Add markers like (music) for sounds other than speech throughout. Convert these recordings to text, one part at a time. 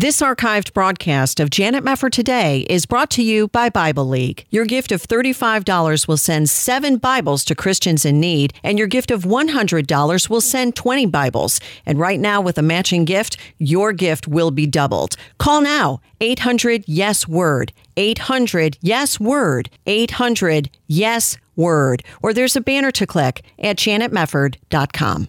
This archived broadcast of Janet Mefford Today is brought to you by Bible League. Your gift of $35 will send seven Bibles to Christians in need, and your gift of $100 will send 20 Bibles. And right now, with a matching gift, your gift will be doubled. Call now 800 Yes Word, 800 Yes Word, 800 Yes Word, or there's a banner to click at janetmefford.com.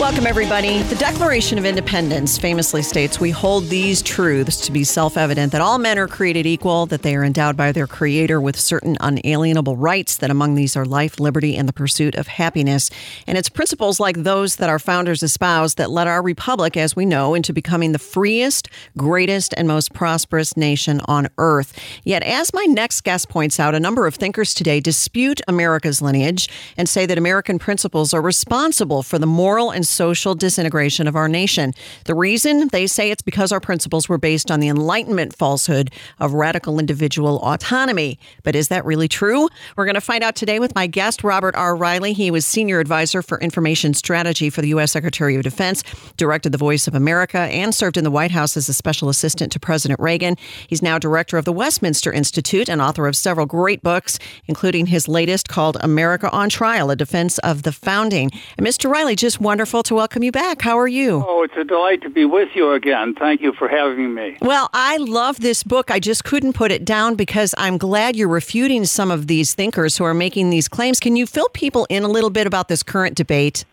Welcome, everybody. The Declaration of Independence famously states we hold these truths to be self evident that all men are created equal, that they are endowed by their Creator with certain unalienable rights, that among these are life, liberty, and the pursuit of happiness. And it's principles like those that our founders espoused that led our republic, as we know, into becoming the freest, greatest, and most prosperous nation on earth. Yet, as my next guest points out, a number of thinkers today dispute America's lineage and say that American principles are responsible for the moral and social disintegration of our nation. The reason they say it's because our principles were based on the Enlightenment falsehood of radical individual autonomy. But is that really true? We're going to find out today with my guest, Robert R. Reilly. He was Senior Advisor for Information Strategy for the U.S. Secretary of Defense, directed The Voice of America, and served in the White House as a special assistant to President Reagan. He's now director of the Westminster Institute and author of several great books, including his latest called America on Trial, a defense of the founding. And Mr. Reilly, just wonderful to welcome you back. How are you? Oh, it's a delight to be with you again. Thank you for having me. Well, I love this book. I just couldn't put it down because I'm glad you're refuting some of these thinkers who are making these claims. Can you fill people in a little bit about this current debate?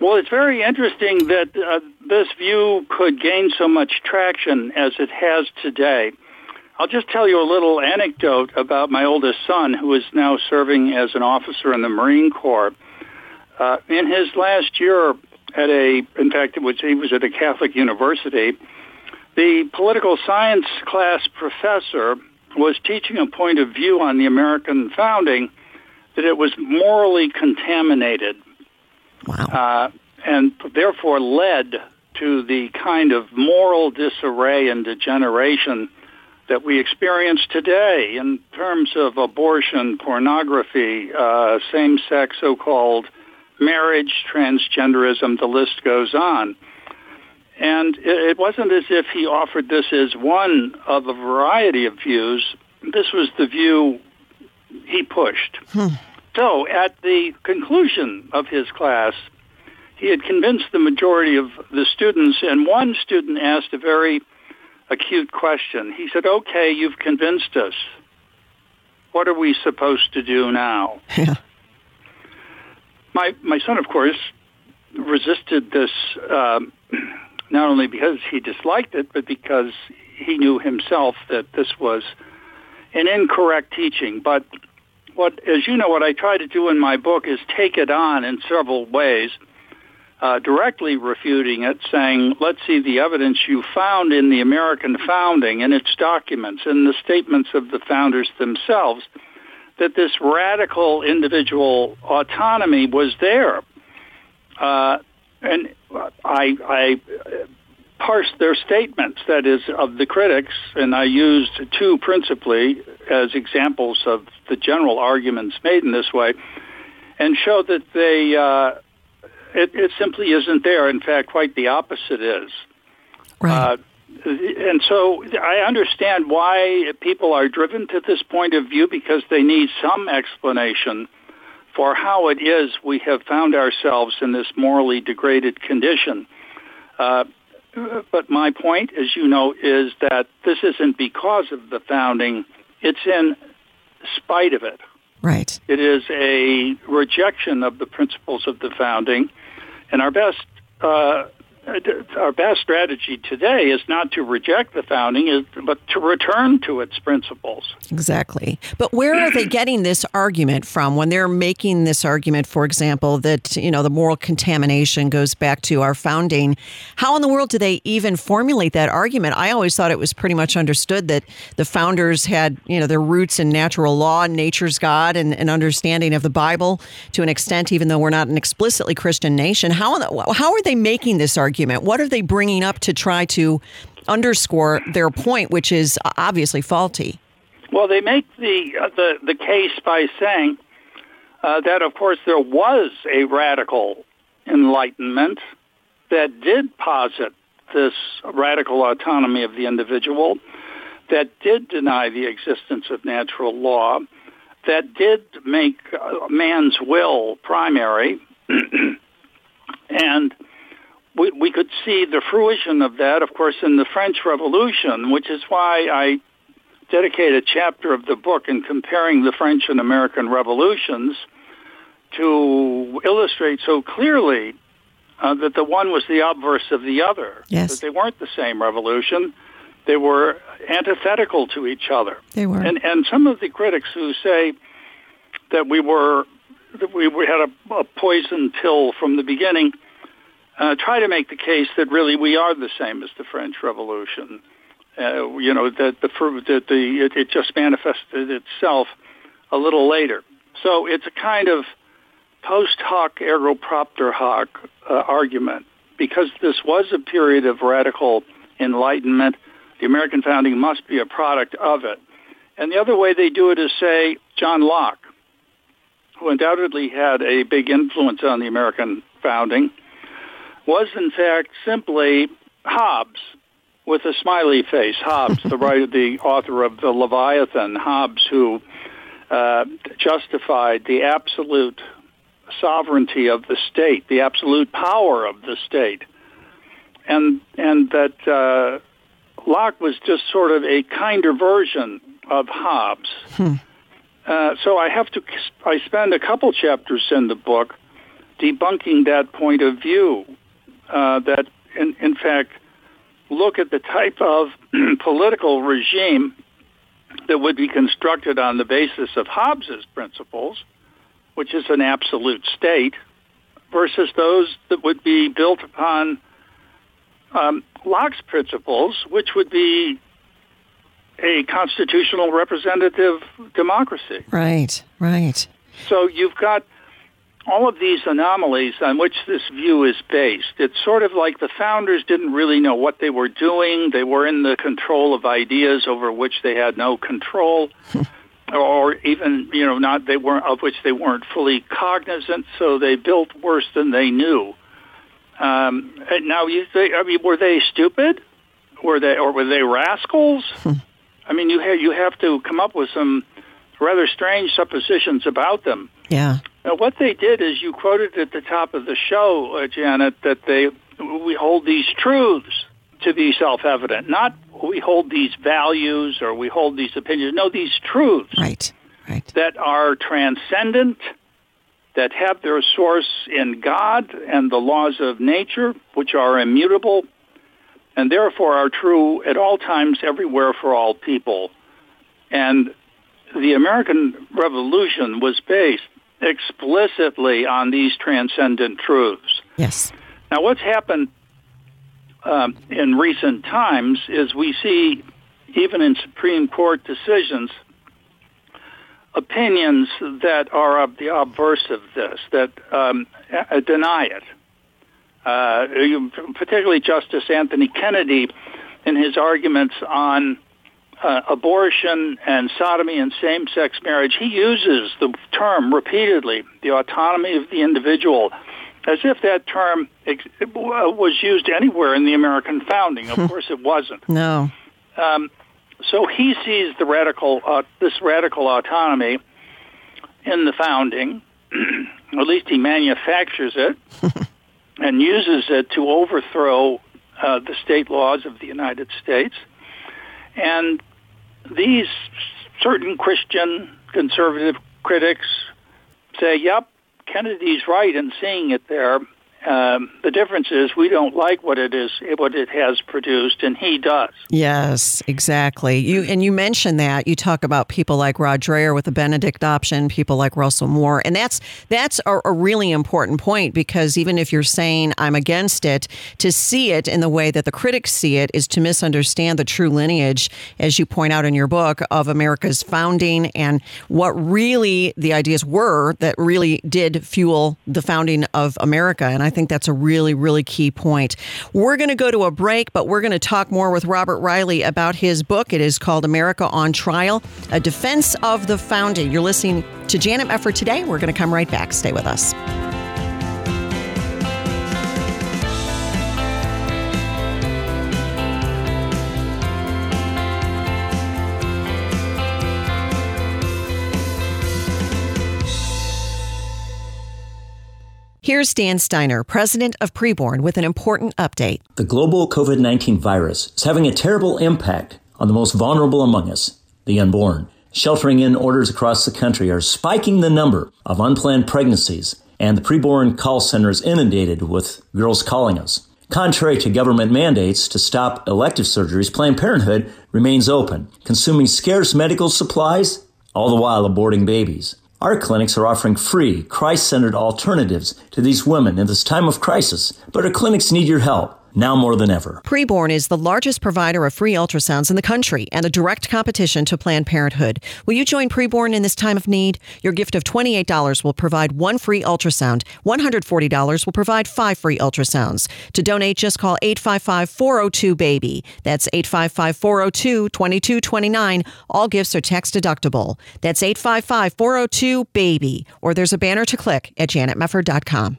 Well, it's very interesting that uh, this view could gain so much traction as it has today. I'll just tell you a little anecdote about my oldest son, who is now serving as an officer in the Marine Corps. Uh, in his last year at a, in fact, it was, he was at a Catholic university. The political science class professor was teaching a point of view on the American founding that it was morally contaminated. Wow. Uh, and therefore led to the kind of moral disarray and degeneration that we experience today in terms of abortion, pornography, uh, same-sex so-called marriage, transgenderism, the list goes on. And it wasn't as if he offered this as one of a variety of views. This was the view he pushed. Hmm. So at the conclusion of his class, he had convinced the majority of the students, and one student asked a very acute question. He said, okay, you've convinced us. What are we supposed to do now? (laughs) Yeah. My, my son, of course, resisted this um, not only because he disliked it, but because he knew himself that this was an incorrect teaching. But what, as you know, what I try to do in my book is take it on in several ways uh, directly refuting it, saying, let's see the evidence you found in the American founding and its documents and the statements of the founders themselves that this radical individual autonomy was there. Uh, and I, I parsed their statements, that is, of the critics, and I used two principally as examples of the general arguments made in this way, and showed that they uh, it, it simply isn't there. In fact, quite the opposite is. Right. Uh, and so I understand why people are driven to this point of view because they need some explanation for how it is we have found ourselves in this morally degraded condition. Uh, but my point, as you know, is that this isn't because of the founding. It's in spite of it. Right. It is a rejection of the principles of the founding and our best uh, Uh, our best strategy today is not to reject the founding, but to return to its principles. Exactly. But where are they (clears throat) getting this argument from when they're making this argument, for example, that, you know, the moral contamination goes back to our founding? How in the world do they even formulate that argument? I always thought it was pretty much understood that the founders had, you know, their roots in natural law and nature's God and an understanding of the Bible to an extent, even though we're not an explicitly Christian nation. How, how are they making this argument? Argument? What are they bringing up to try to underscore their point, which is obviously faulty? Well, they make the uh, the the case by saying uh, that, of course, there was a radical enlightenment that did posit this radical autonomy of the individual, that did deny the existence of natural law, that did make uh, man's will primary, (clears throat) and we, we could see the fruition of that, of course, in the French Revolution, which is why I dedicate a chapter of the book in comparing the French and American revolutions to illustrate so clearly uh, that the one was the obverse of the other. Yes. That they weren't the same revolution. They were antithetical to each other. They were. And, and some of the critics who say that we were that we had a, a poison pill from the beginning uh, try to make the case that really we are the same as the French Revolution. Uh, you know that the the it, it just manifested itself a little later. So it's a kind of post hoc ergo propter hoc uh, argument because this was a period of radical enlightenment. The American founding must be a product of it. And the other way they do it is say John Locke, who undoubtedly had a big influence on the American founding, was in fact simply Hobbes with a smiley face. Hobbes, the (laughs) writer, the author of the Leviathan, Hobbes, who uh, justified the absolute sovereignty of the state, the absolute power of the state, and and that uh, Locke was just sort of a kinder version of Hobbes. Hmm. Uh, so I have to I spend a couple chapters in the book debunking that point of view. Uh, that in, in fact look at the type of (clears throat) political regime that would be constructed on the basis of Hobbes's principles which is an absolute state, versus those that would be built upon um, Locke's principles, which would be a constitutional representative democracy. Right, right. So you've got all of these anomalies on which this view is based. It's sort of like the founders didn't really know what they were doing. They were in the control of ideas over which they had no control. (laughs) or even you know not they weren't of which they weren't fully cognizant, so they built worse than they knew. Um, now you say, I mean, were they stupid? Were they or were they rascals? (laughs) I mean, you have you have to come up with some rather strange suppositions about them. Yeah. Now, what they did is you quoted at the top of the show, uh, Janet, that they we hold these truths to be self-evident, not we hold these values or we hold these opinions. No, these truths. Right. Right. That are transcendent, that have their source in God and the laws of nature, which are immutable, and therefore are true at all times, everywhere, for all people. And the American Revolution was based explicitly on these transcendent truths. Yes. Now, what's happened um, in recent times is we see, even in Supreme Court decisions, opinions that are of the obverse of this, that um, deny it. Uh, particularly Justice Anthony Kennedy, in his arguments on uh, abortion and sodomy and same-sex marriage, he uses the term repeatedly, the autonomy of the individual as if that term ex- was used anywhere in the American founding. Of (laughs) course, it wasn't. No. Um, so he sees the radical, uh, this radical autonomy in the founding. (clears throat) At least he manufactures it (laughs) and uses it to overthrow uh, the state laws of the United States. And these certain Christian conservative critics say, "Yep, Kennedy's right in seeing it there. Um, the difference is we don't like what it is, what it has produced, and he does. Yes, exactly. You and you mentioned that you talk about people like Rod Dreher with the Benedict option, people like Russell Moore, and that's that's a, a really important point because even if you're saying I'm against it, to see it in the way that the critics see it is to misunderstand the true lineage, as you point out in your book, of America's founding and what really the ideas were that really did fuel the founding of America. And I think that's a really, really key point. We're going to go to a break, but we're going to talk more with Robert Reilly about his book. It is called America on Trial A Defense of the Founding. You're listening to Janet Mefford today. We're going to come right back. Stay with us. Here's Dan Steiner, president of Preborn, with an important update. The global COVID 19 virus is having a terrible impact on the most vulnerable among us, the unborn. Sheltering in orders across the country are spiking the number of unplanned pregnancies, and the preborn call center is inundated with girls calling us. Contrary to government mandates to stop elective surgeries, Planned Parenthood remains open, consuming scarce medical supplies, all the while aborting babies. Our clinics are offering free, Christ centered alternatives to these women in this time of crisis, but our clinics need your help now more than ever. Preborn is the largest provider of free ultrasounds in the country and a direct competition to Planned Parenthood. Will you join Preborn in this time of need? Your gift of $28 will provide one free ultrasound. $140 will provide five free ultrasounds. To donate, just call 855 402 BABY. That's 855 402 2229. All gifts are tax deductible. That's 855 402 BABY. Or there's a banner to click at janetmefford.com.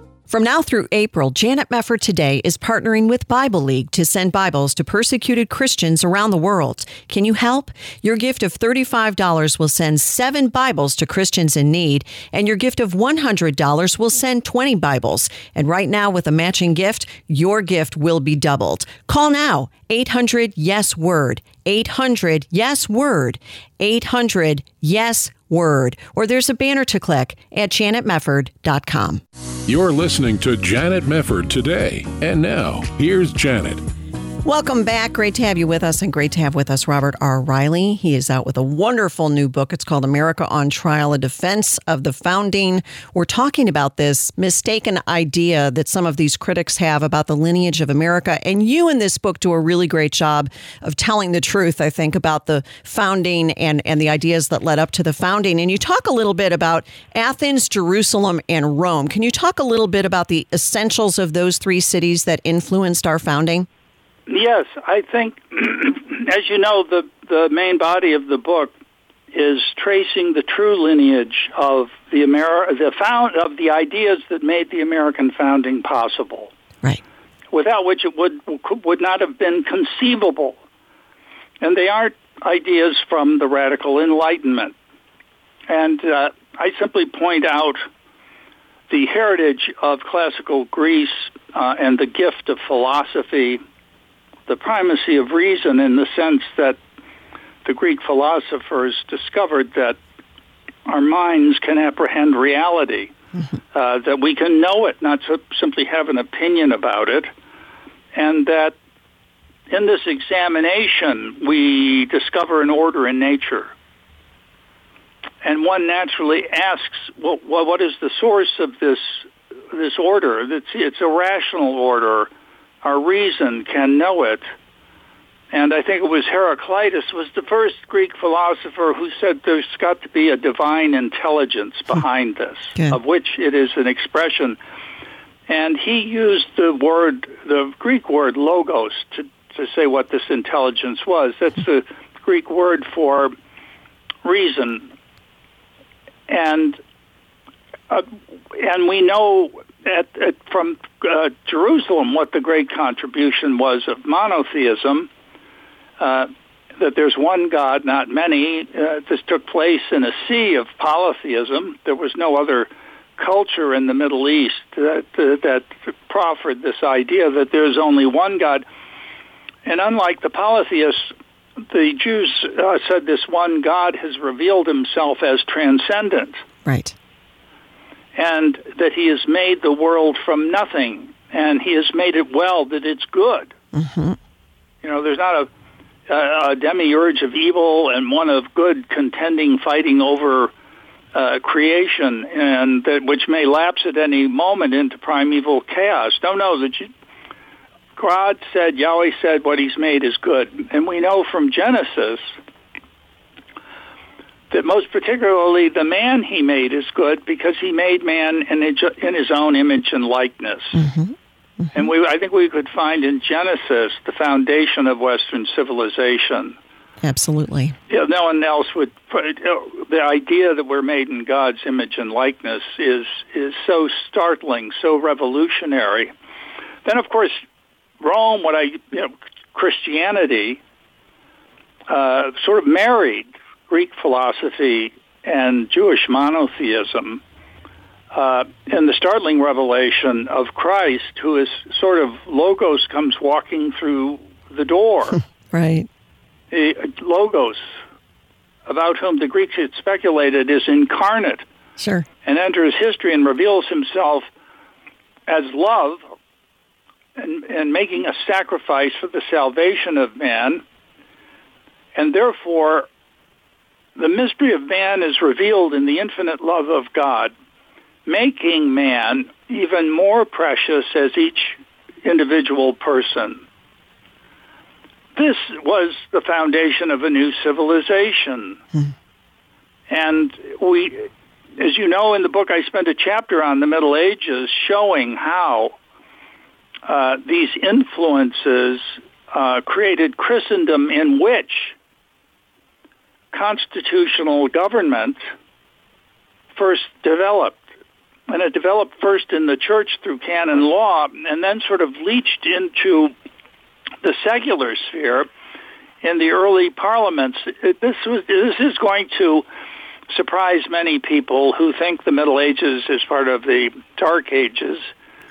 From now through April, Janet Mefford Today is partnering with Bible League to send Bibles to persecuted Christians around the world. Can you help? Your gift of $35 will send seven Bibles to Christians in need, and your gift of $100 will send 20 Bibles. And right now, with a matching gift, your gift will be doubled. Call now 800 Yes Word. 800 Yes Word. 800 Yes Word. Or there's a banner to click at janetmefford.com. You're listening to Janet Mefford today. And now, here's Janet. Welcome back. Great to have you with us, and great to have with us Robert R. Reilly. He is out with a wonderful new book. It's called America on Trial A Defense of the Founding. We're talking about this mistaken idea that some of these critics have about the lineage of America. And you in this book do a really great job of telling the truth, I think, about the founding and, and the ideas that led up to the founding. And you talk a little bit about Athens, Jerusalem, and Rome. Can you talk a little bit about the essentials of those three cities that influenced our founding? Yes, I think, (clears throat) as you know, the the main body of the book is tracing the true lineage of the Ameri- the found of the ideas that made the American founding possible. Right. Without which it would would not have been conceivable. And they aren't ideas from the radical Enlightenment. And uh, I simply point out the heritage of classical Greece uh, and the gift of philosophy the primacy of reason in the sense that the Greek philosophers discovered that our minds can apprehend reality, mm-hmm. (laughs) uh, that we can know it, not so simply have an opinion about it, and that in this examination we discover an order in nature. And one naturally asks, well, well what is the source of this this order? It's, it's a rational order our reason can know it. And I think it was Heraclitus was the first Greek philosopher who said there's got to be a divine intelligence hmm. behind this, of which it is an expression. And he used the word, the Greek word logos, to, to say what this intelligence was. That's the Greek word for reason. And uh, and we know at, at, from uh, Jerusalem what the great contribution was of monotheism. Uh, that there's one God, not many. Uh, this took place in a sea of polytheism. There was no other culture in the Middle East that, uh, that proffered this idea that there's only one God. And unlike the polytheists, the Jews uh, said this one God has revealed himself as transcendent. Right and that he has made the world from nothing and He has made it well that it's good. Mm-hmm. You know, there's not a, a, a demiurge of evil and one of good contending, fighting over uh, creation, and that which may lapse at any moment into primeval chaos. Don't know that you, God said, Yahweh said, what He's made is good, and we know from Genesis that most particularly the man He made is good because He made man in in His own image and likeness. Mm-hmm. Mm-hmm. And we, I think we could find in Genesis the foundation of Western civilization. Absolutely. Yeah, no one else would. put The idea that we're made in God's image and likeness is is so startling, so revolutionary. Then, of course, Rome, what I you know, Christianity, uh, sort of married Greek philosophy and Jewish monotheism uh, in the startling revelation of Christ, who is sort of logos comes walking through the door. (laughs) right. logos, about whom the Greeks had speculated is incarnate. Sure. And enters history and reveals himself as love and, and making a sacrifice for the salvation of man. And therefore, the mystery of man is revealed in the infinite love of God, making man even more precious as each individual person. This was the foundation of a new civilization. Hmm. And we, as you know, in the book, I spent a chapter on the Middle Ages showing how uh, these influences uh, created Christendom in which constitutional government first developed. And it developed first in the church through canon law and then sort of leached into the secular sphere in the early parliaments. This, was, this is going to surprise many people who think the Middle Ages is part of the Dark Ages.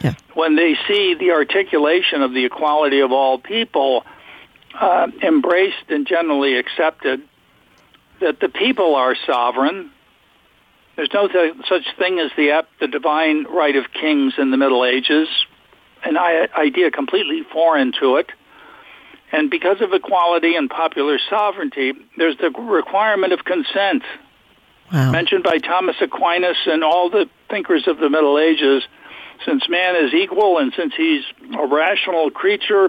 Yeah. When they see the articulation of the equality of all people uh, embraced and generally accepted, that the people are sovereign. There's no th- such thing as the, the divine right of kings in the Middle Ages, an idea completely foreign to it. And because of equality and popular sovereignty, there's the requirement of consent. Wow. Mentioned by Thomas Aquinas and all the thinkers of the Middle Ages, since man is equal and since he's a rational creature,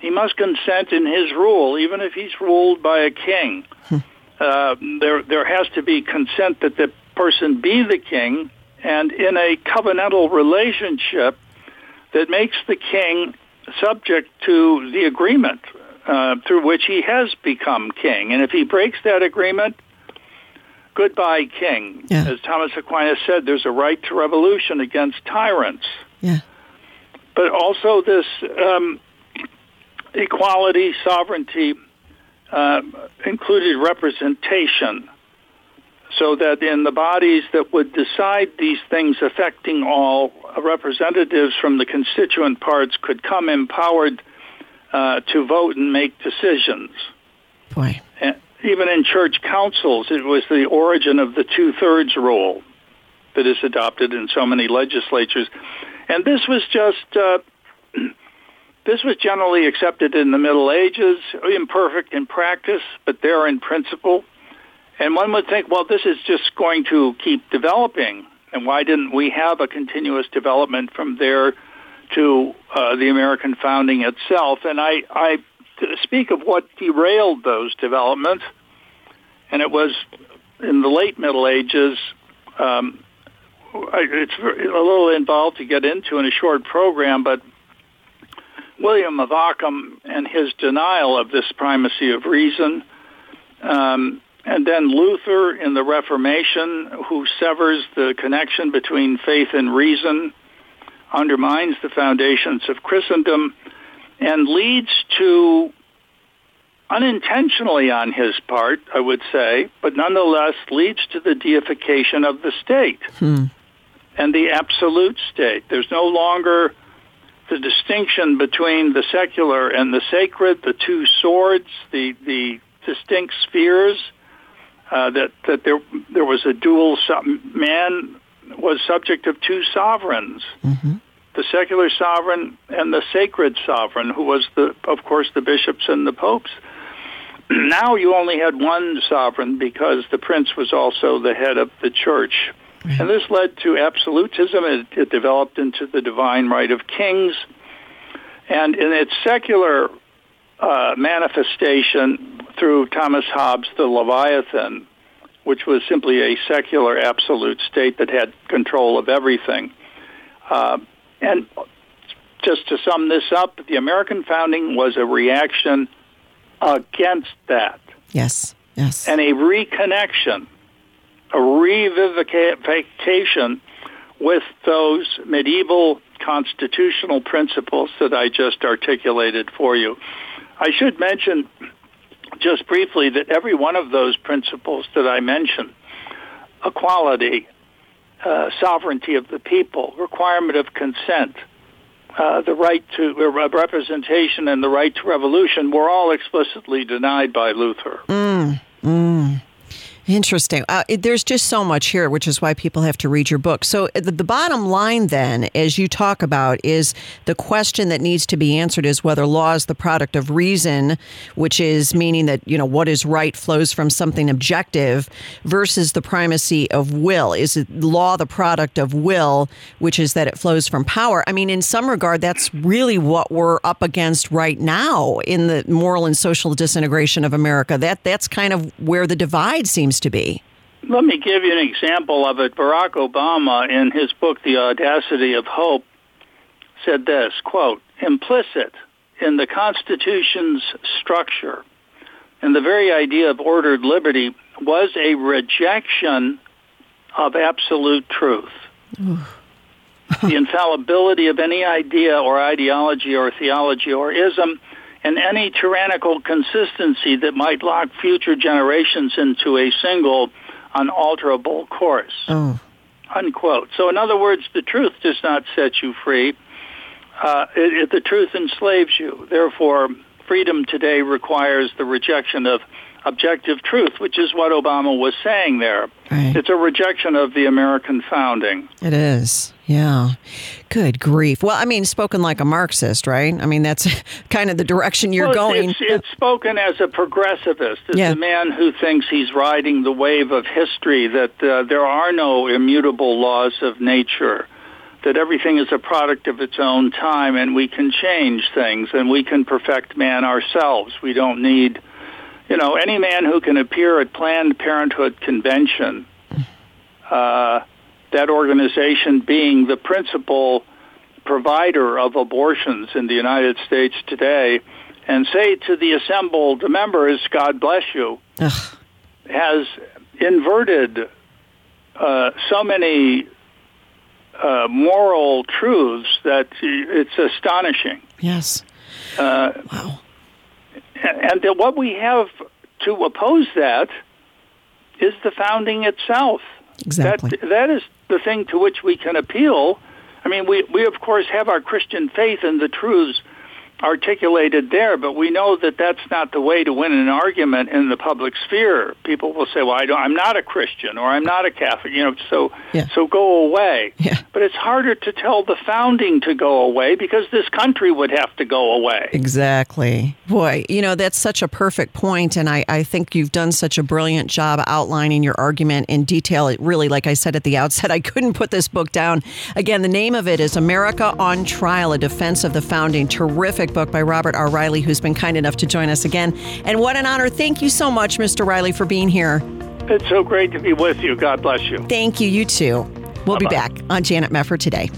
he must consent in his rule, even if he's ruled by a king. Hmm. Uh, there, there has to be consent that the person be the king, and in a covenantal relationship that makes the king subject to the agreement uh, through which he has become king. And if he breaks that agreement, goodbye, king. Yeah. As Thomas Aquinas said, there's a right to revolution against tyrants. Yeah. But also this um, equality, sovereignty uh, included representation. So that in the bodies that would decide these things affecting all, representatives from the constituent parts could come empowered uh, to vote and make decisions. Boy. And even in church councils, it was the origin of the two thirds rule that is adopted in so many legislatures. And this was just, uh, (clears throat) this was generally accepted in the Middle Ages, imperfect in practice, but there in principle. And one would think, well, this is just going to keep developing. And why didn't we have a continuous development from there to uh, the American founding itself? And I, I speak of what derailed those developments, and it was in the late Middle Ages. Um, it's a little involved to get into in a short program, but William of Ockham and his denial of this primacy of reason. Um, and then Luther in the Reformation, who severs the connection between faith and reason, undermines the foundations of Christendom, and leads to, unintentionally on his part, I would say, but nonetheless leads to the deification of the state Hmm. and the absolute state. There's no longer the distinction between the secular and the sacred, the two swords, the, the distinct spheres uh, that that there there was a dual man was subject of two sovereigns, mm-hmm. the secular sovereign and the sacred sovereign, who was the, of course, the bishops and the popes. (clears throat) now you only had one sovereign because the prince was also the head of the church. And this led to absolutism. It, it developed into the divine right of kings. And in its secular uh, manifestation through Thomas Hobbes' The Leviathan, which was simply a secular absolute state that had control of everything. Uh, and just to sum this up, the American founding was a reaction against that. Yes, yes. And a reconnection, revivification with those medieval constitutional principles that I just articulated for you. I should mention just briefly that every one of those principles that I mentioned, equality, uh, sovereignty of the people, requirement of consent, uh, the right to uh, representation and the right to revolution were all explicitly denied by Luther. Mm, mm. Interesting. Uh, it, there's just so much here, which is why people have to read your book. So, uh, the, the, bottom line, then, as you talk about, is the question that needs to be answered is whether law is the product of reason, which is meaning that, you know, what is right flows from something objective, versus the primacy of will. Is law the product of will, which is that it flows from power? I mean, in some regard, that's really what we're up against right now in the moral and social disintegration of America. That That's kind of where the divide seems seems to be. Let me give you an example of it. Barack Obama, in his book, The Audacity of Hope, said this, quote, implicit in the Constitution's structure and the very idea of ordered liberty was a rejection of absolute truth. the infallibility of any idea or ideology or theology or ism and any tyrannical consistency that might lock future generations into a single unalterable course. Oh. Unquote. So, in other words, the truth does not set you free. Uh, it, it, the truth enslaves you. Therefore, freedom today requires the rejection of objective truth, which is what Obama was saying there. Right. It's a rejection of the American founding. It is. Yeah. Good grief. Well, I mean, spoken like a Marxist, right? I mean, that's (laughs) kind of the direction you're well, going. It's, it's, spoken as a progressivist, as yeah. a man who thinks he's riding the wave of history, that uh, there are no immutable laws of nature, that everything is a product of its own time, and we can change things, and we can perfect man ourselves. We don't need, you know, any man who can appear at Planned Parenthood convention. Uh, that organization being the principal provider of abortions in the United States today, and say to the assembled members, God bless you, Ugh. has inverted uh, so many uh, moral truths that it's astonishing. Yes. Uh, wow. And, and what we have to oppose that is the founding itself. Exactly. That, that is the thing to which we can appeal. I mean, we, we of course have our Christian faith and the truths articulated there, but we know that that's not the way to win an argument in the public sphere. People will say, "Well, I don't, I'm not a Christian or I'm not a Catholic," you know, so yeah. so go away. Yeah. But it's harder to tell the founding to go away because this country would have to go away. Exactly. Boy, you know, that's such a perfect point, and I, I think you've done such a brilliant job outlining your argument in detail. It really, like I said at the outset, I couldn't put this book down. Again, the name of it is America on Trial: A Defense of the Founding. Terrific book by Robert R. Reilly, who's been kind enough to join us again. And what an honor. Thank you so much, Mr. Reilly, for being here. It's so great to be with you. God bless you. Thank you. You too. We'll Bye-bye. be back on Janet Mefford today.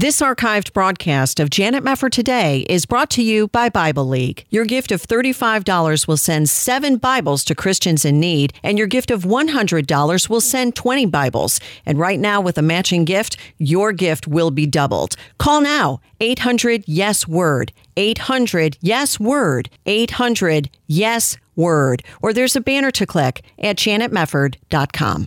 This archived broadcast of Janet Mefford Today is brought to you by Bible League. Your gift of $35 will send seven Bibles to Christians in need, and your gift of $100 will send 20 Bibles. And right now, with a matching gift, your gift will be doubled. Call now 800 Yes Word, 800 Yes Word, 800 Yes Word, or there's a banner to click at janetmefford.com.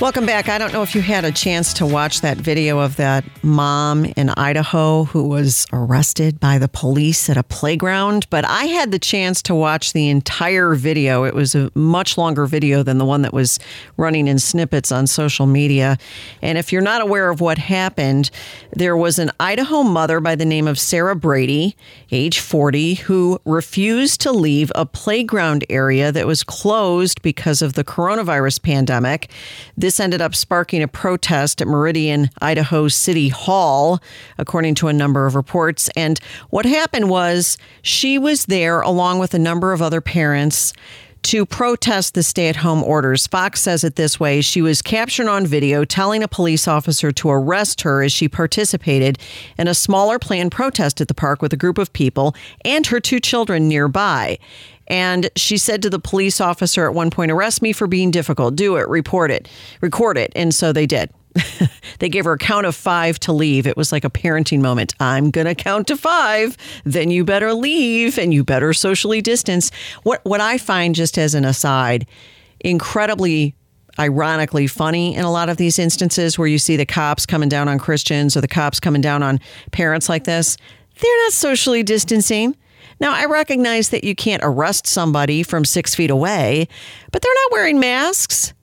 Welcome back. I don't know if you had a chance to watch that video of that mom in Idaho who was arrested by the police at a playground, but I had the chance to watch the entire video. It was a much longer video than the one that was running in snippets on social media. And if you're not aware of what happened, there was an Idaho mother by the name of Sarah Brady, age 40, who refused to leave a playground area that was closed because of the coronavirus pandemic. This ended up sparking a protest at Meridian, Idaho City Hall, according to a number of reports. And what happened was she was there along with a number of other parents to protest the stay at home orders. Fox says it this way She was captured on video telling a police officer to arrest her as she participated in a smaller planned protest at the park with a group of people and her two children nearby. And she said to the police officer at one point, arrest me for being difficult. Do it, report it, record it. And so they did. (laughs) they gave her a count of five to leave. It was like a parenting moment. I'm going to count to five. Then you better leave and you better socially distance. What, what I find, just as an aside, incredibly ironically funny in a lot of these instances where you see the cops coming down on Christians or the cops coming down on parents like this, they're not socially distancing. Now, I recognize that you can't arrest somebody from six feet away, but they're not wearing masks.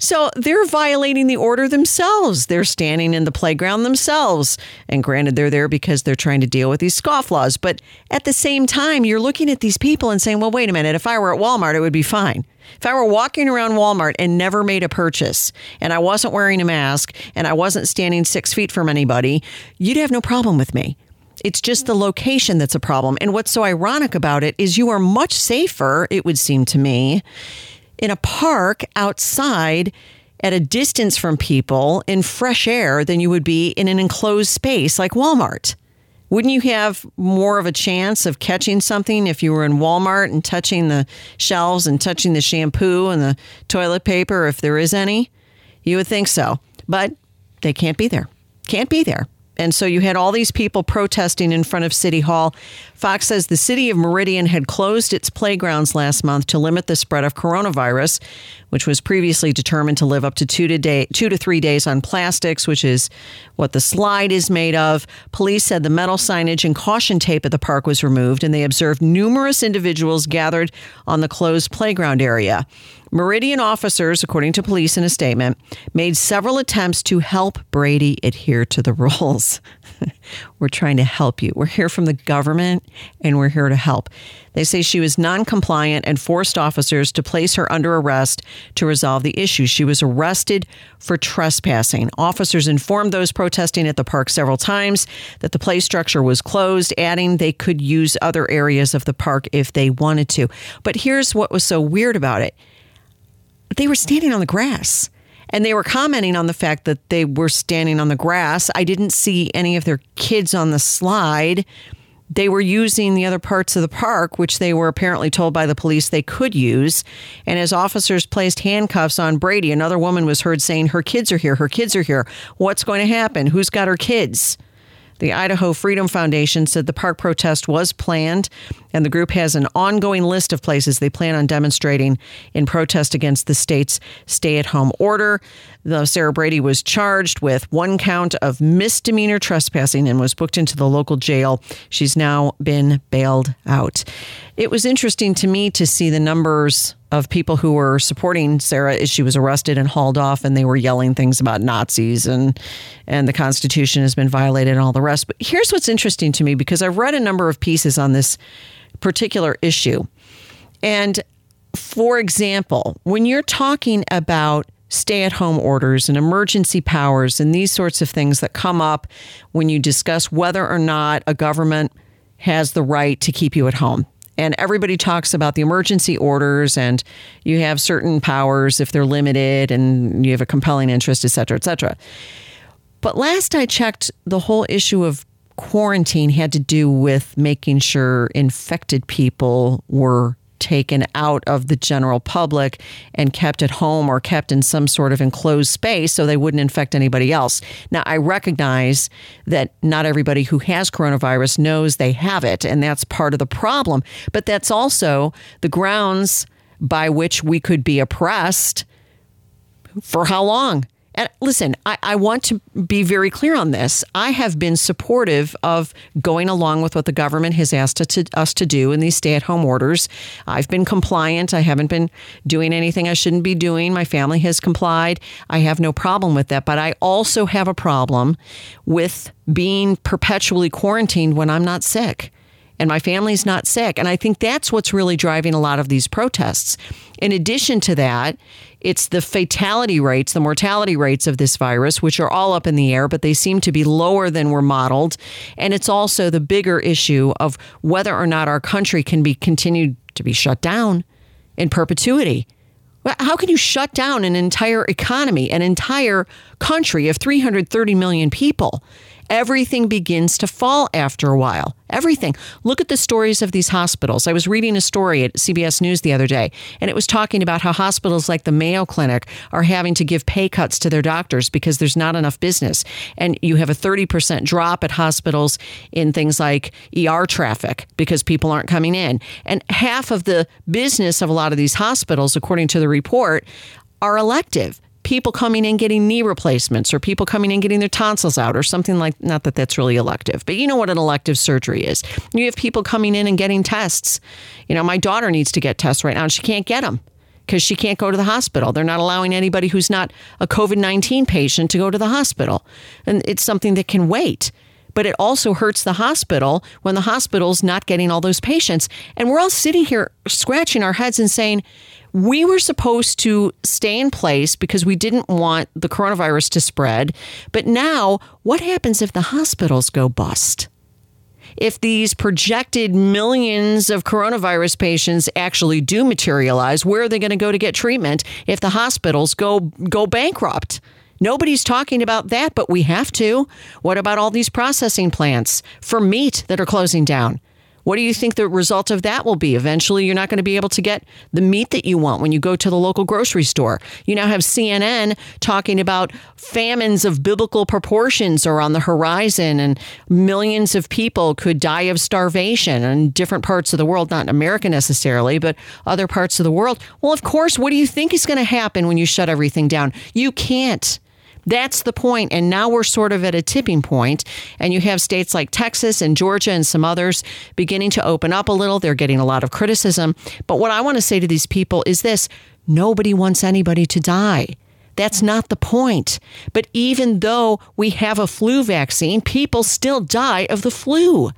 So they're violating the order themselves. They're standing in the playground themselves. And granted, they're there because they're trying to deal with these scofflaws. But at the same time, you're looking at these people and saying, well, wait a minute, if I were at Walmart, it would be fine. If I were walking around Walmart and never made a purchase and I wasn't wearing a mask and I wasn't standing six feet from anybody, you'd have no problem with me. It's just the location that's a problem. And what's so ironic about it is you are much safer, it would seem to me, in a park outside at a distance from people in fresh air than you would be in an enclosed space like Walmart. Wouldn't you have more of a chance of catching something if you were in Walmart and touching the shelves and touching the shampoo and the toilet paper, if there is any? You would think so. But they can't be there. Can't be there. And so you had all these people protesting in front of City Hall. Fox says the city of Meridian had closed its playgrounds last month to limit the spread of coronavirus, which was previously determined to live up to two to, day, two to three days on plastics, which is what the slide is made of. Police said the metal signage and caution tape at the park was removed, and they observed numerous individuals gathered on the closed playground area. Meridian officers, according to police in a statement, made several attempts to help Brady adhere to the (laughs) rules. we're trying to help you. We're here from the government and we're here to help. They say she was non compliant and forced officers to place her under arrest to resolve the issue. She was arrested for trespassing. Officers informed those protesting at the park several times that the play structure was closed, adding they could use other areas of the park if they wanted to. But here's what was so weird about it they were standing on the grass and they were commenting on the fact that they were standing on the grass. I didn't see any of their kids on the slide. They were using the other parts of the park, which they were apparently told by the police they could use. And as officers placed handcuffs on Brady, another woman was heard saying, Her kids are here, her kids are here. What's going to happen? Who's got her kids? The Idaho Freedom Foundation said the park protest was planned, and the group has an ongoing list of places they plan on demonstrating in protest against the state's stay at home order. Though Sarah Brady was charged with one count of misdemeanor trespassing and was booked into the local jail. She's now been bailed out. It was interesting to me to see the numbers of people who were supporting Sarah as she was arrested and hauled off, and they were yelling things about Nazis and and the Constitution has been violated and all the rest. But here's what's interesting to me because I've read a number of pieces on this particular issue, and for example, when you're talking about stay at home orders and emergency powers and these sorts of things that come up when you discuss whether or not a government has the right to keep you at home and everybody talks about the emergency orders and you have certain powers if they're limited and you have a compelling interest, et cetera, et cetera. But last I checked, the whole issue of quarantine had to do with making sure infected people were taken out of the general public and kept at home or kept in some sort of enclosed space so they wouldn't infect anybody else. Now, I recognize that not everybody who has coronavirus knows they have it, and that's part of the problem. But that's also the grounds by which we could be oppressed for how long? And listen, I, I, want to be very clear on this. I have been supportive of going along with what the government has asked to, us to do in these stay at home orders. I've been compliant. I haven't been doing anything I shouldn't be doing. My family has complied. I have no problem with that. But I also have a problem with being perpetually quarantined when I'm not sick and my family's not sick. And I think that's what's really driving a lot of these protests. In addition to that, it's the fatality rates, the mortality rates of this virus, which are all up in the air, but they seem to be lower than were modeled. And it's also the bigger issue of whether or not our country can be continued to be shut down in perpetuity. How can you shut down an entire economy, an entire country of 330 million people? Everything begins to fall after a while. Everything. Look at the stories of these hospitals. I was reading a story at CBS News the other day, and it was talking about how hospitals like the Mayo Clinic are having to give pay cuts to their doctors because there's not enough business. And you have a 30% drop at hospitals in things like ER traffic because people aren't coming in. And half of the business of a lot of these hospitals, according to the report, are elective people coming in getting knee replacements or people coming in getting their tonsils out or something like not that that's really elective but you know what an elective surgery is you have people coming in and getting tests you know my daughter needs to get tests right now and she can't get them because she can't go to the hospital. They're not allowing anybody who's not a COVID 19 patient to go to the hospital. And it's something that can wait. But it also hurts the hospital when the hospital's not getting all those patients. And we're all sitting here scratching our heads and saying, we were supposed to stay in place because we didn't want the coronavirus to spread. But now, what happens if the hospitals go bust? If these projected millions of coronavirus patients actually do materialize, where are they going to go to get treatment if the hospitals go go bankrupt? Nobody's talking about that, but we have to. What about all these processing plants for meat that are closing down? What do you think the result of that will be? Eventually, you're not going to be able to get the meat that you want when you go to the local grocery store. You now have CNN talking about famines of biblical proportions are on the horizon, and millions of people could die of starvation in different parts of the world, not in America necessarily, but other parts of the world. Well, of course, what do you think is going to happen when you shut everything down? You can't. That's the point. And now we're sort of at a tipping point, and you have states like Texas and Georgia and some others beginning to open up a little. They're getting a lot of criticism. But what I want to say to these people is this nobody wants anybody to die. That's not the point. But even though we have a flu vaccine, people still die of the flu.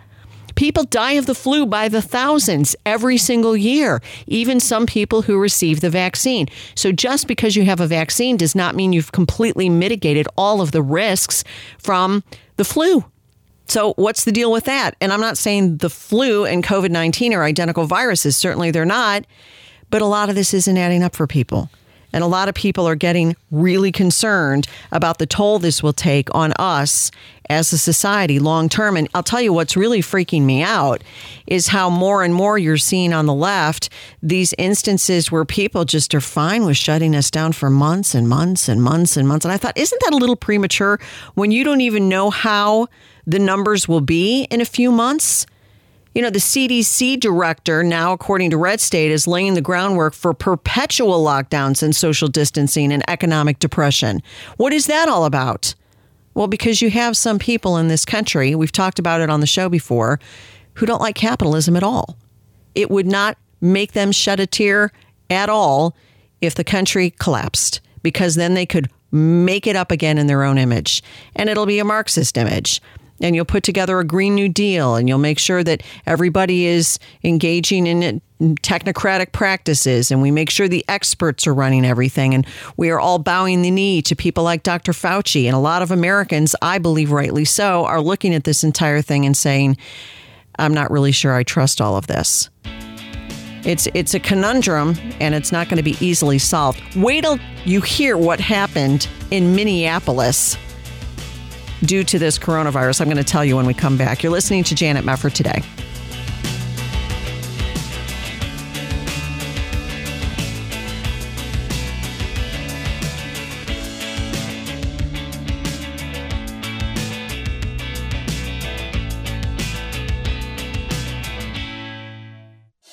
People die of the flu by the thousands every single year, even some people who receive the vaccine. So just because you have a vaccine does not mean you've completely mitigated all of the risks from the flu. So, what's the deal with that? And I'm not saying the flu and COVID 19 are identical viruses. Certainly they're not. But a lot of this isn't adding up for people. And a lot of people are getting really concerned about the toll this will take on us as a society long term. And I'll tell you what's really freaking me out is how more and more you're seeing on the left these instances where people just are fine with shutting us down for months and months and months and months. And I thought, isn't that a little premature when you don't even know how the numbers will be in a few months? You know, the CDC director, now according to Red State, is laying the groundwork for perpetual lockdowns and social distancing and economic depression. What is that all about? Well, because you have some people in this country, we've talked about it on the show before, who don't like capitalism at all. It would not make them shed a tear at all if the country collapsed, because then they could make it up again in their own image. And it'll be a Marxist image and you'll put together a Green New Deal and you'll make sure that everybody is engaging in technocratic practices and we make sure the experts are running everything and we are all bowing the knee to people like Dr. Fauci. And a lot of Americans, I believe rightly so, are looking at this entire thing and saying, I'm not really sure I trust all of this. It's it's a conundrum and it's not going to be easily solved. Wait till you hear what happened in Minneapolis due to this coronavirus. I'm going to tell you when we come back. You're listening to Janet Mefford today.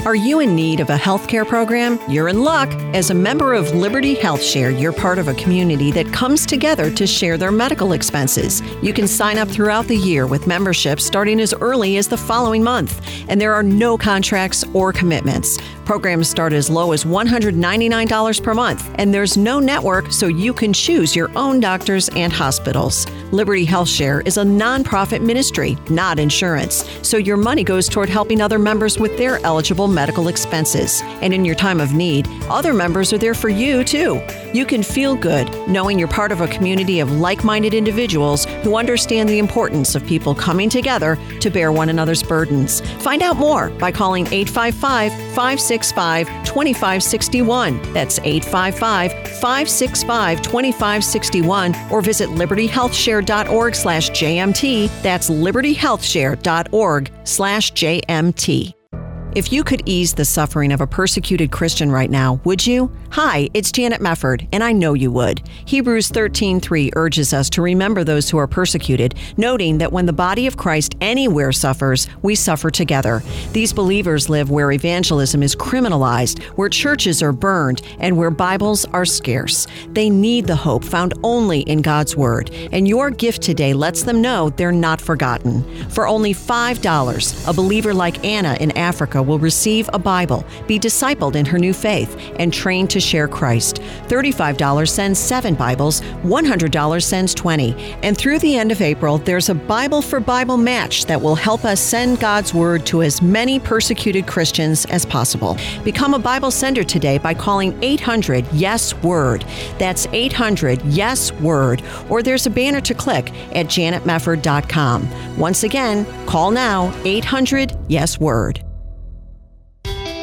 Are you in need of a healthcare program? You're in luck. As a member of Liberty Health Share, you're part of a community that comes together to share their medical expenses. You can sign up throughout the year with membership starting as early as the following month, and there are no contracts or commitments. Programs start as low as $199 per month, and there's no network, so you can choose your own doctors and hospitals. Liberty Health Share is a nonprofit ministry, not insurance, so your money goes toward helping other members with their eligible medical expenses. And in your time of need, other members are there for you too. You can feel good knowing you're part of a community of like minded individuals who understand the importance of people coming together to bear one another's burdens. Find out more by calling 855 565 2561. That's 855 565 2561 or visit libertyhealthshare.org slash JMT. That's libertyhealthshare.org slash JMT. If you could ease the suffering of a persecuted Christian right now, would you? Hi, it's Janet Mefford, and I know you would. Hebrews 13:3 urges us to remember those who are persecuted, noting that when the body of Christ anywhere suffers, we suffer together. These believers live where evangelism is criminalized, where churches are burned, and where Bibles are scarce. They need the hope found only in God's word, and your gift today lets them know they're not forgotten. For only $5, a believer like Anna in Africa will receive a Bible, be discipled in her new faith, and trained to share Christ. $35 sends seven Bibles, $100 sends 20. And through the end of April, there's a Bible for Bible match that will help us send God's Word to as many persecuted Christians as possible. Become a Bible sender today by calling 800 Yes Word. That's 800 Yes Word. Or there's a banner to click at janetmefford.com. Once again, call now 800 Yes Word.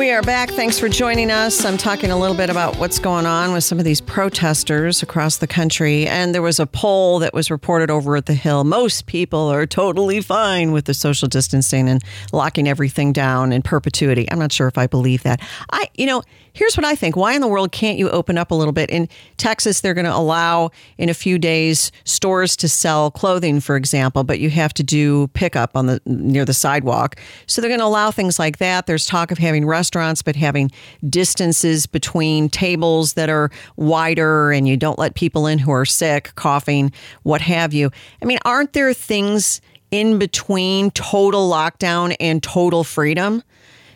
We are back. Thanks for joining us. I'm talking a little bit about what's going on with some of these protesters across the country. And there was a poll that was reported over at the Hill. Most people are totally fine with the social distancing and locking everything down in perpetuity. I'm not sure if I believe that. I, you know, here's what I think. Why in the world can't you open up a little bit? In Texas, they're going to allow in a few days stores to sell clothing, for example, but you have to do pickup on the near the sidewalk. So they're going to allow things like that. There's talk of having restaurants, but having distances between tables that are wider, and you don't let people in who are sick, coughing, what have you. I mean, aren't there things in between total lockdown and total freedom?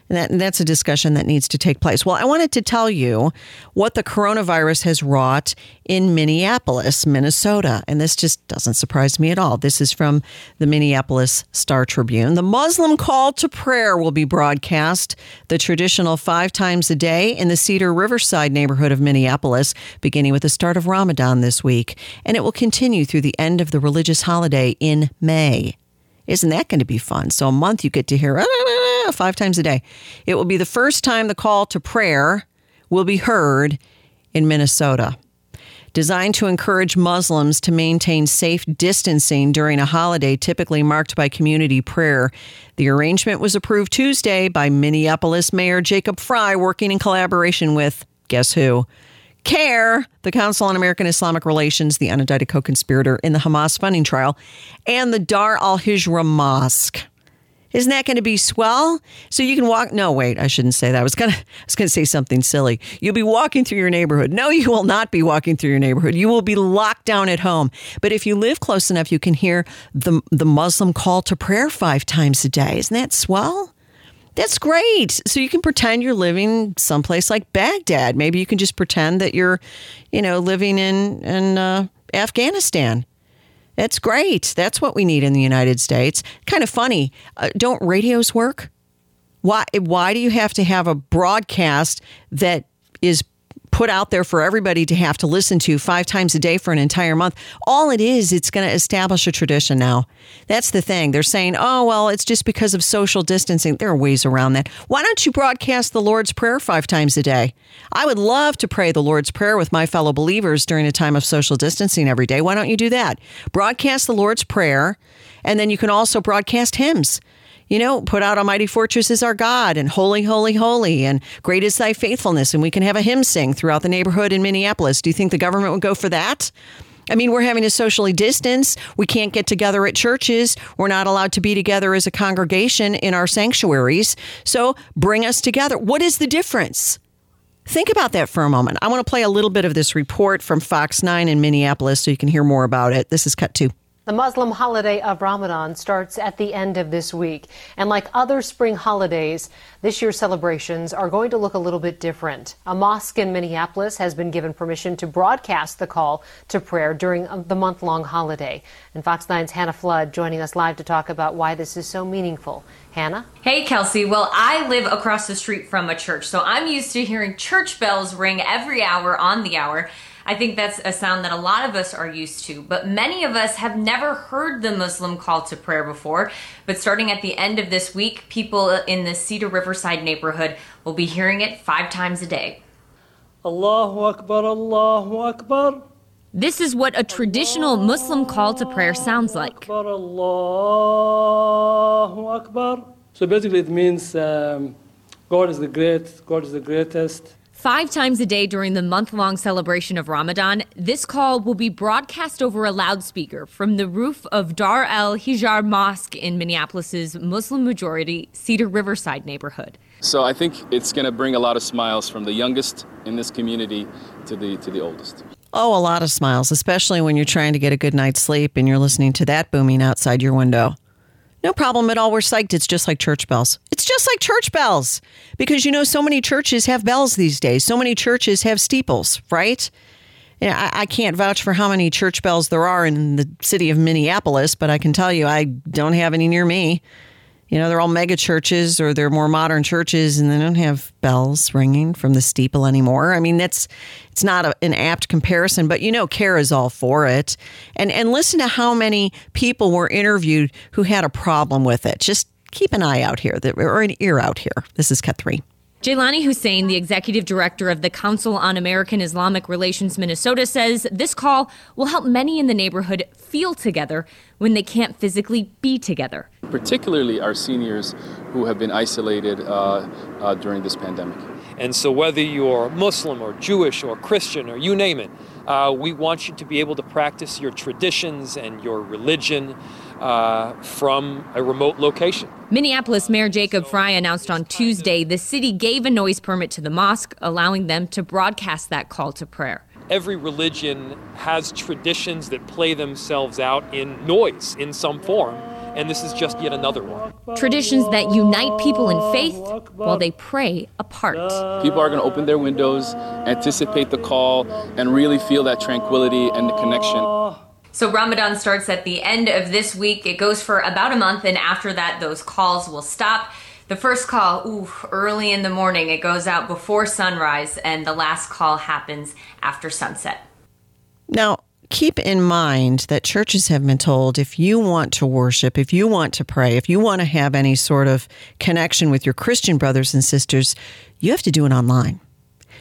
And, that, and that's a discussion that needs to take place. Well, I wanted to tell you what the coronavirus has wrought in Minneapolis, Minnesota. And this just doesn't surprise me at all. This is from the Minneapolis Star Tribune. The Muslim call to prayer will be broadcast the traditional five times a day in the Cedar Riverside neighborhood of Minneapolis, beginning with the start of Ramadan this week. And it will continue through the end of the religious holiday in May. Isn't that going to be fun? So, a month you get to hear five times a day. It will be the first time the call to prayer will be heard in Minnesota. Designed to encourage Muslims to maintain safe distancing during a holiday typically marked by community prayer, the arrangement was approved Tuesday by Minneapolis Mayor Jacob Frey, working in collaboration with guess who? CAIR, the Council on American Islamic Relations, the unindicted co conspirator in the Hamas funding trial, and the Dar al Hijra Mosque. Isn't that going to be swell? So you can walk. No, wait, I shouldn't say that. I was gonna, (laughs) was gonna say something silly. You'll be walking through your neighborhood. No, you will not be walking through your neighborhood. You will be locked down at home. But if you live close enough, you can hear the the Muslim call to prayer five times a day. Isn't that swell? That's great. So you can pretend you're living someplace like Baghdad. Maybe you can just pretend that you're, you know, living in in uh, Afghanistan. That's great. That's what we need in the United States. Kind of funny. Uh, don't radios work? Why? Why do you have to have a broadcast that is put out there for everybody to have to listen to five times a day for an entire month. All it is, it's going to establish a tradition now. That's the thing. They're saying, oh, well, it's just because of social distancing. There are ways around that. Why don't you broadcast the Lord's Prayer five times a day? I would love to pray the Lord's Prayer with my fellow believers during a time of social distancing every day. Why don't you do that? Broadcast the Lord's Prayer, and then you can also broadcast hymns you know, put out a mighty fortress is our God and holy, holy, holy and great is thy faithfulness. And we can have a hymn sing throughout the neighborhood in Minneapolis. Do you think the government would go for that? I mean, we're having to socially distance. We can't get together at churches. We're not allowed to be together as a congregation in our sanctuaries. So bring us together. What is the difference? Think about that for a moment. I want to play a little bit of this report from Fox 9 in Minneapolis so you can hear more about it. This is cut two. The Muslim holiday of Ramadan starts at the end of this week. And like other spring holidays, this year's celebrations are going to look a little bit different. A mosque in Minneapolis has been given permission to broadcast the call to prayer during uh, the month long holiday. And Fox 9's Hannah Flood joining us live to talk about why this is so meaningful. Hannah? Hey, Kelsey. Well, I live across the street from a church, so I'm used to hearing church bells ring every hour on the hour. I think that's a sound that a lot of us are used to, but many of us have never heard the Muslim call to prayer before. But starting at the end of this week, people in the Cedar Riverside neighborhood will be hearing it five times a day. Allahu Akbar, Allahu Akbar. This is what a traditional Muslim call to prayer sounds like. Allahu Akbar. So basically, it means um, God is the great, God is the greatest. Five times a day during the month long celebration of Ramadan, this call will be broadcast over a loudspeaker from the roof of Dar al Hijra Mosque in Minneapolis's Muslim majority Cedar Riverside neighborhood. So I think it's going to bring a lot of smiles from the youngest in this community to the to the oldest. Oh, a lot of smiles, especially when you're trying to get a good night's sleep and you're listening to that booming outside your window. No problem at all. We're psyched. It's just like church bells. It's just like church bells because you know, so many churches have bells these days. So many churches have steeples, right? Yeah, I, I can't vouch for how many church bells there are in the city of Minneapolis, but I can tell you I don't have any near me you know, they're all mega churches or they're more modern churches and they don't have bells ringing from the steeple anymore. I mean, that's it's not a, an apt comparison, but you know, CAIR is all for it. And and listen to how many people were interviewed who had a problem with it. Just keep an eye out here, or an ear out here. This is Cut 3. Jaylani Hussein, the executive director of the Council on American Islamic Relations Minnesota, says this call will help many in the neighborhood feel together when they can't physically be together. Particularly our seniors who have been isolated uh, uh, during this pandemic. And so, whether you're Muslim or Jewish or Christian or you name it, uh, we want you to be able to practice your traditions and your religion uh, from a remote location. Minneapolis Mayor Jacob Frey announced on Tuesday the city gave a noise permit to the mosque, allowing them to broadcast that call to prayer. Every religion has traditions that play themselves out in noise in some form, and this is just yet another one. Traditions that unite people in faith while they pray apart. People are going to open their windows, anticipate the call, and really feel that tranquility and the connection. So Ramadan starts at the end of this week. It goes for about a month, and after that, those calls will stop. The first call, ooh, early in the morning. It goes out before sunrise, and the last call happens after sunset. Now, keep in mind that churches have been told if you want to worship, if you want to pray, if you want to have any sort of connection with your Christian brothers and sisters, you have to do it online.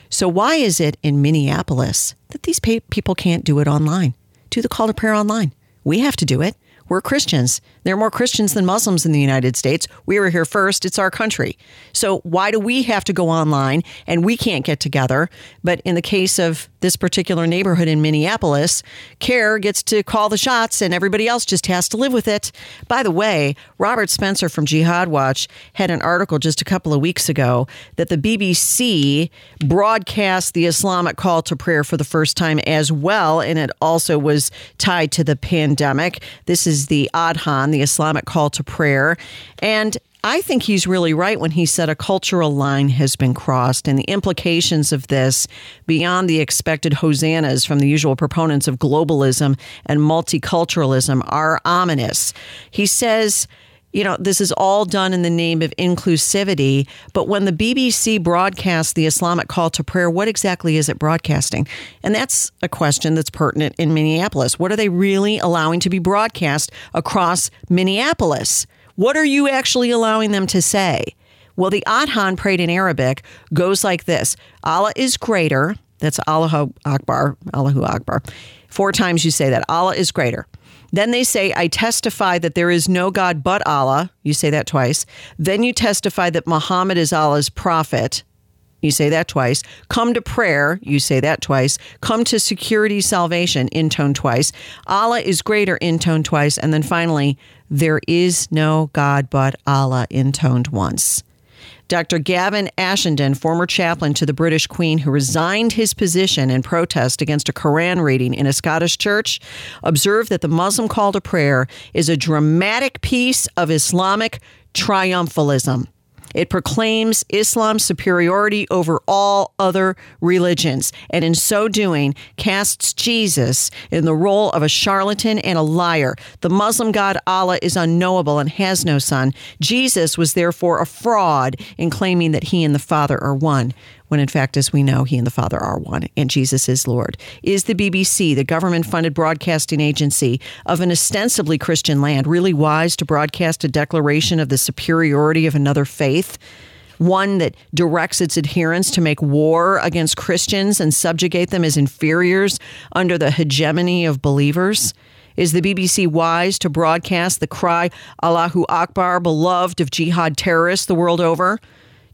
So, why is it in Minneapolis that these people can't do it online? Do the call to prayer online. We have to do it. We're Christians. There are more Christians than Muslims in the United States. We were here first. It's our country. So why do we have to go online and we can't get together? But in the case of this particular neighborhood in Minneapolis, CAIR gets to call the shots and everybody else just has to live with it. By the way, Robert Spencer from Jihad Watch had an article just a couple of weeks ago that the BBC broadcast the Islamic call to prayer for the first time as well. And it also was tied to the pandemic. This is the Adhan, the Islamic call to prayer. And I think he's really right when he said a cultural line has been crossed, and the implications of this, beyond the expected hosannas from the usual proponents of globalism and multiculturalism, are ominous. He says, you know, this is all done in the name of inclusivity. But when the BBC broadcasts the Islamic call to prayer, what exactly is it broadcasting? And that's a question that's pertinent in Minneapolis. What are they really allowing to be broadcast across Minneapolis? What are you actually allowing them to say? Well, the Adhan prayed in Arabic goes like this Allah is greater. That's Allahu Akbar, Allahu Akbar. Four times you say that. Allah is greater. Then they say, I testify that there is no God but Allah. You say that twice. Then you testify that Muhammad is Allah's prophet. You say that twice. Come to prayer. You say that twice. Come to security salvation. Intone twice. Allah is greater. Intone twice. And then finally, there is no God but Allah. Intoned once. Dr. Gavin Ashenden, former chaplain to the British Queen who resigned his position in protest against a Quran reading in a Scottish church, observed that the Muslim call to prayer is a dramatic piece of Islamic triumphalism. It proclaims Islam's superiority over all other religions, and in so doing, casts Jesus in the role of a charlatan and a liar. The Muslim God Allah is unknowable and has no son. Jesus was therefore a fraud in claiming that he and the Father are one when in fact, as we know, he and the Father are one, and Jesus is Lord. Is the BBC, the government funded broadcasting agency of an ostensibly Christian land, really wise to broadcast a declaration of the superiority of another faith? One that directs its adherents to make war against Christians and subjugate them as inferiors under the hegemony of believers? Is the BBC wise to broadcast the cry Allahu Akbar, beloved of jihad terrorists the world over?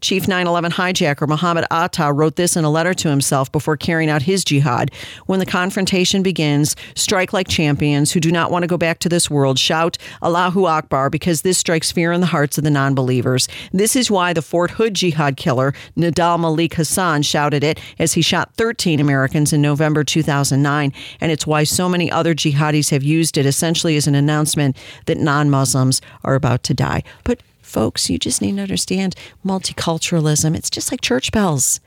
Chief 9 11 hijacker Mohammed Atta wrote this in a letter to himself before carrying out his jihad. When the confrontation begins, strike like champions who do not want to go back to this world. Shout Allahu Akbar because this strikes fear in the hearts of the non believers. This is why the Fort Hood jihad killer, Nidal Malik Hasan, shouted it as he shot 13 Americans in November 2009. And it's why so many other jihadis have used it essentially as an announcement that non Muslims are about to die. But folks, you just need to understand multiculturalism. It's just like church bells.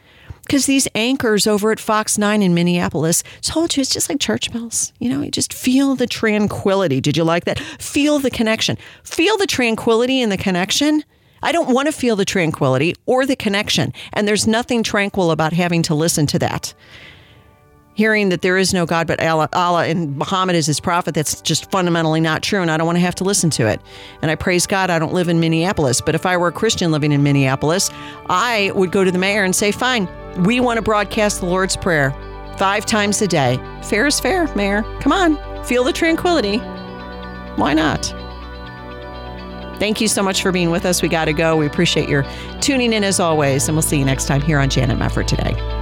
Because these anchors over at Fox 9 in Minneapolis told you it's just like church bells. You know, you just feel the tranquility. Did you like that? Feel the connection. Feel the tranquility and the connection. I don't want to feel the tranquility or the connection. And there's nothing tranquil about having to listen to that hearing that there is no God but Allah, Allah, and Muhammad is his prophet, that's just fundamentally not true, and I don't want to have to listen to it. And I praise God I don't live in Minneapolis, but if I were a Christian living in Minneapolis, I would go to the mayor and say, fine, we want to broadcast the Lord's Prayer five times a day. Fair is fair, mayor. Come on, feel the tranquility. Why not? Thank you so much for being with us. We got to go. We appreciate your tuning in as always, and we'll see you next time here on Janet Mefford today.